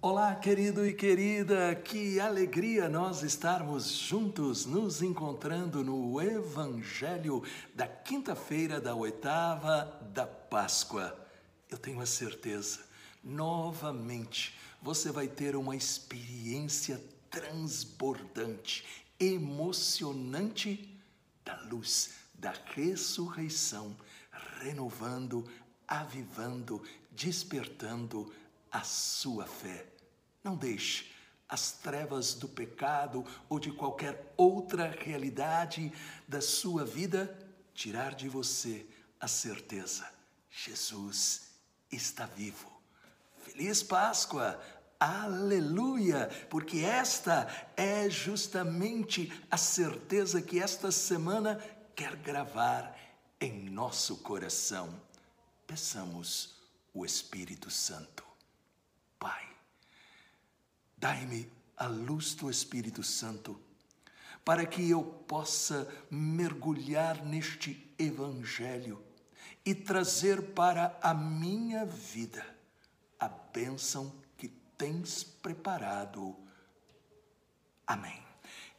Olá, querido e querida, que alegria nós estarmos juntos, nos encontrando no Evangelho da quinta-feira da oitava da Páscoa. Eu tenho a certeza, novamente, você vai ter uma experiência transbordante, emocionante da luz da ressurreição, renovando, avivando, despertando a sua fé. Não deixe as trevas do pecado ou de qualquer outra realidade da sua vida tirar de você a certeza: Jesus está vivo. Feliz Páscoa! Aleluia! Porque esta é justamente a certeza que esta semana quer gravar em nosso coração. Peçamos o Espírito Santo. Pai, dai-me a luz do Espírito Santo, para que eu possa mergulhar neste Evangelho e trazer para a minha vida a bênção que tens preparado. Amém.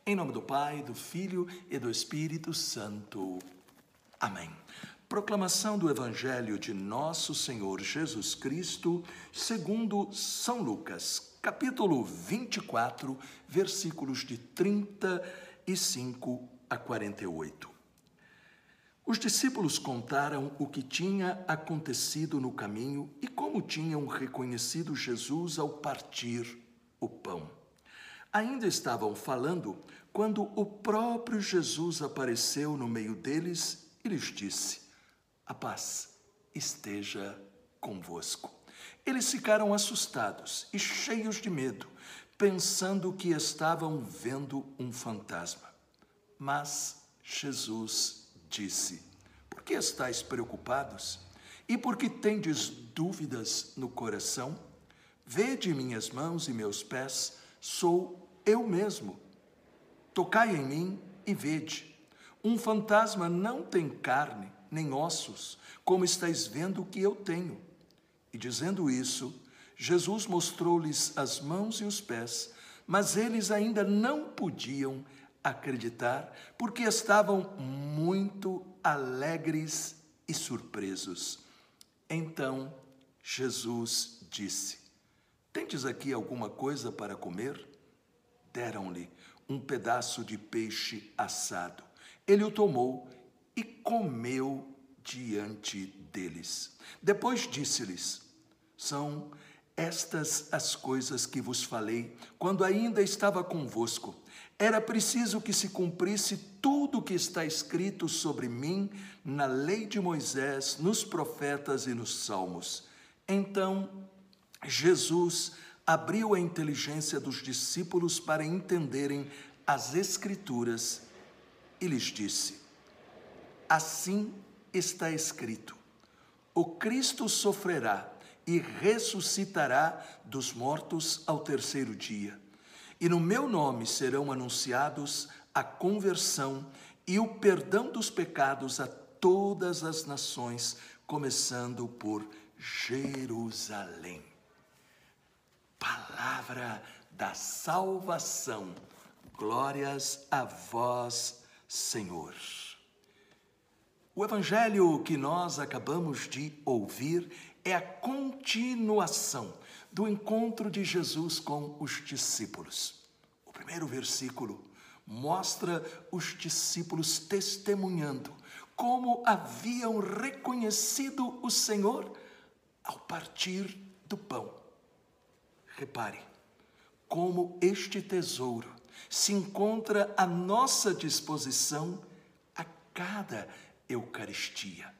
Em nome do Pai, do Filho e do Espírito Santo. Amém. Proclamação do Evangelho de Nosso Senhor Jesus Cristo, segundo São Lucas, capítulo 24, versículos de 35 a 48. Os discípulos contaram o que tinha acontecido no caminho e como tinham reconhecido Jesus ao partir o pão. Ainda estavam falando quando o próprio Jesus apareceu no meio deles e lhes disse: a paz esteja convosco. Eles ficaram assustados e cheios de medo, pensando que estavam vendo um fantasma. Mas Jesus disse: Por que estáis preocupados? E por que tendes dúvidas no coração? Vede minhas mãos e meus pés, sou eu mesmo. Tocai em mim e vede. Um fantasma não tem carne nem ossos, como estáis vendo que eu tenho. E dizendo isso, Jesus mostrou-lhes as mãos e os pés, mas eles ainda não podiam acreditar, porque estavam muito alegres e surpresos. Então Jesus disse: Tendes aqui alguma coisa para comer? Deram-lhe um pedaço de peixe assado. Ele o tomou e comeu diante deles. Depois disse-lhes: São estas as coisas que vos falei quando ainda estava convosco. Era preciso que se cumprisse tudo o que está escrito sobre mim na lei de Moisés, nos profetas e nos salmos. Então, Jesus abriu a inteligência dos discípulos para entenderem as Escrituras e lhes disse: Assim está escrito: o Cristo sofrerá e ressuscitará dos mortos ao terceiro dia. E no meu nome serão anunciados a conversão e o perdão dos pecados a todas as nações, começando por Jerusalém. Palavra da salvação. Glórias a vós, Senhor. O evangelho que nós acabamos de ouvir é a continuação do encontro de Jesus com os discípulos. O primeiro versículo mostra os discípulos testemunhando como haviam reconhecido o Senhor ao partir do pão. Repare como este tesouro se encontra à nossa disposição a cada Eucaristia.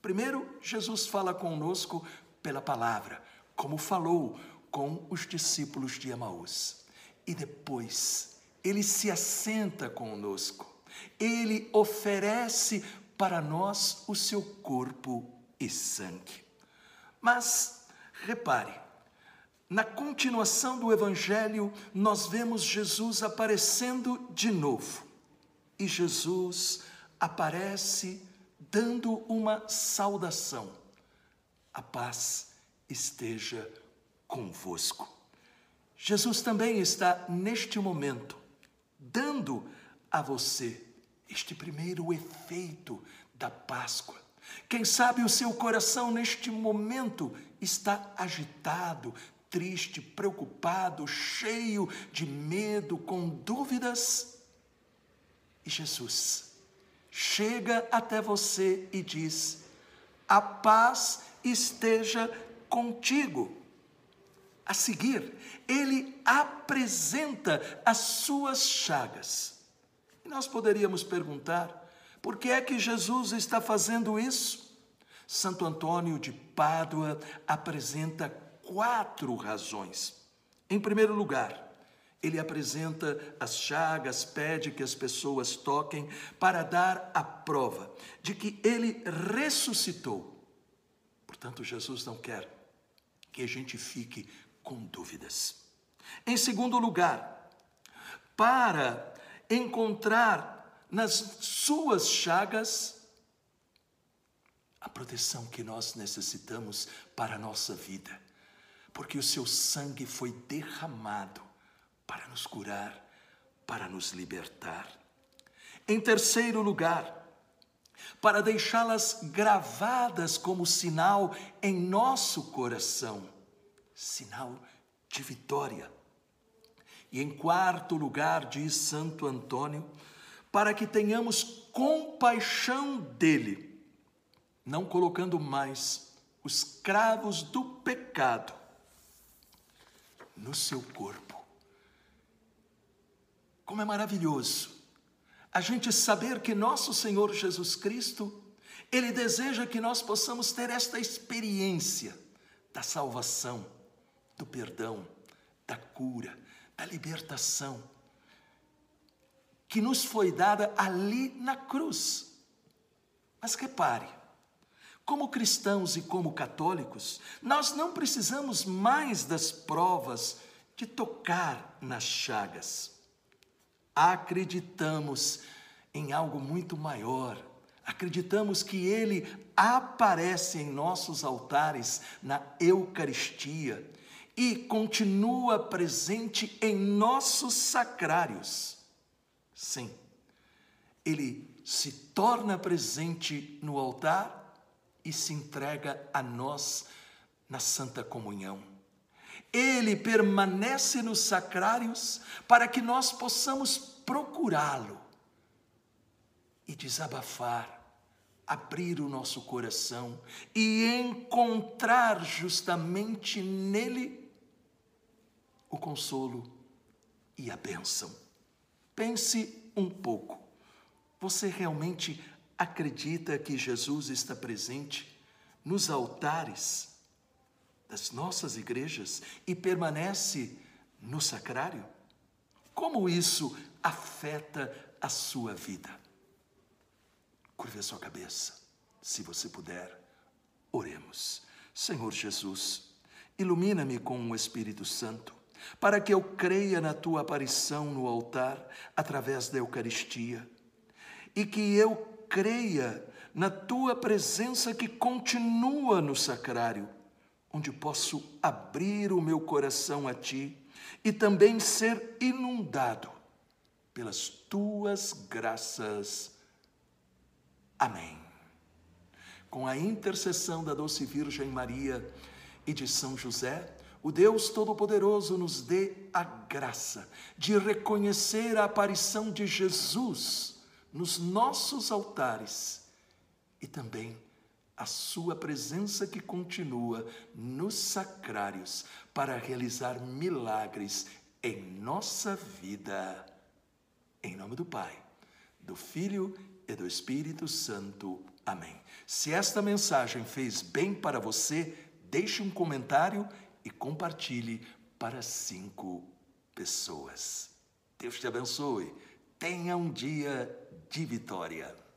Primeiro, Jesus fala conosco pela palavra, como falou com os discípulos de Emaús. E depois, ele se assenta conosco. Ele oferece para nós o seu corpo e sangue. Mas, repare, na continuação do Evangelho, nós vemos Jesus aparecendo de novo. E Jesus aparece dando uma saudação. A paz esteja convosco. Jesus também está neste momento dando a você este primeiro efeito da Páscoa. Quem sabe o seu coração neste momento está agitado, triste, preocupado, cheio de medo, com dúvidas. E Jesus chega até você e diz: A paz esteja contigo. A seguir, ele apresenta as suas chagas. E nós poderíamos perguntar: por que é que Jesus está fazendo isso? Santo Antônio de Pádua apresenta quatro razões. Em primeiro lugar, ele apresenta as chagas, pede que as pessoas toquem para dar a prova de que ele ressuscitou. Portanto, Jesus não quer que a gente fique com dúvidas. Em segundo lugar, para encontrar nas suas chagas a proteção que nós necessitamos para a nossa vida, porque o seu sangue foi derramado para nos curar, para nos libertar. Em terceiro lugar, para deixá-las gravadas como sinal em nosso coração, sinal de vitória. E em quarto lugar, diz Santo Antônio, para que tenhamos compaixão dele, não colocando mais os cravos do pecado no seu corpo como é maravilhoso a gente saber que nosso Senhor Jesus Cristo, Ele deseja que nós possamos ter esta experiência da salvação, do perdão, da cura, da libertação, que nos foi dada ali na cruz. Mas repare, como cristãos e como católicos, nós não precisamos mais das provas de tocar nas chagas acreditamos em algo muito maior. Acreditamos que Ele aparece em nossos altares na Eucaristia e continua presente em nossos sacrários. Sim, Ele se torna presente no altar e se entrega a nós na Santa Comunhão. Ele permanece nos sacrários para que nós possamos procurá-lo e desabafar, abrir o nosso coração e encontrar justamente nele o consolo e a bênção. Pense um pouco. Você realmente acredita que Jesus está presente nos altares? Das nossas igrejas e permanece no sacrário? Como isso afeta a sua vida? Curve a sua cabeça, se você puder, oremos. Senhor Jesus, ilumina-me com o Espírito Santo, para que eu creia na tua aparição no altar através da Eucaristia e que eu creia na tua presença que continua no sacrário onde posso abrir o meu coração a Ti e também ser inundado pelas Tuas graças. Amém. Com a intercessão da doce Virgem Maria e de São José, o Deus Todo-Poderoso nos dê a graça de reconhecer a aparição de Jesus nos nossos altares e também a sua presença que continua nos sacrários para realizar milagres em nossa vida. Em nome do Pai, do Filho e do Espírito Santo. Amém. Se esta mensagem fez bem para você, deixe um comentário e compartilhe para cinco pessoas. Deus te abençoe. Tenha um dia de vitória.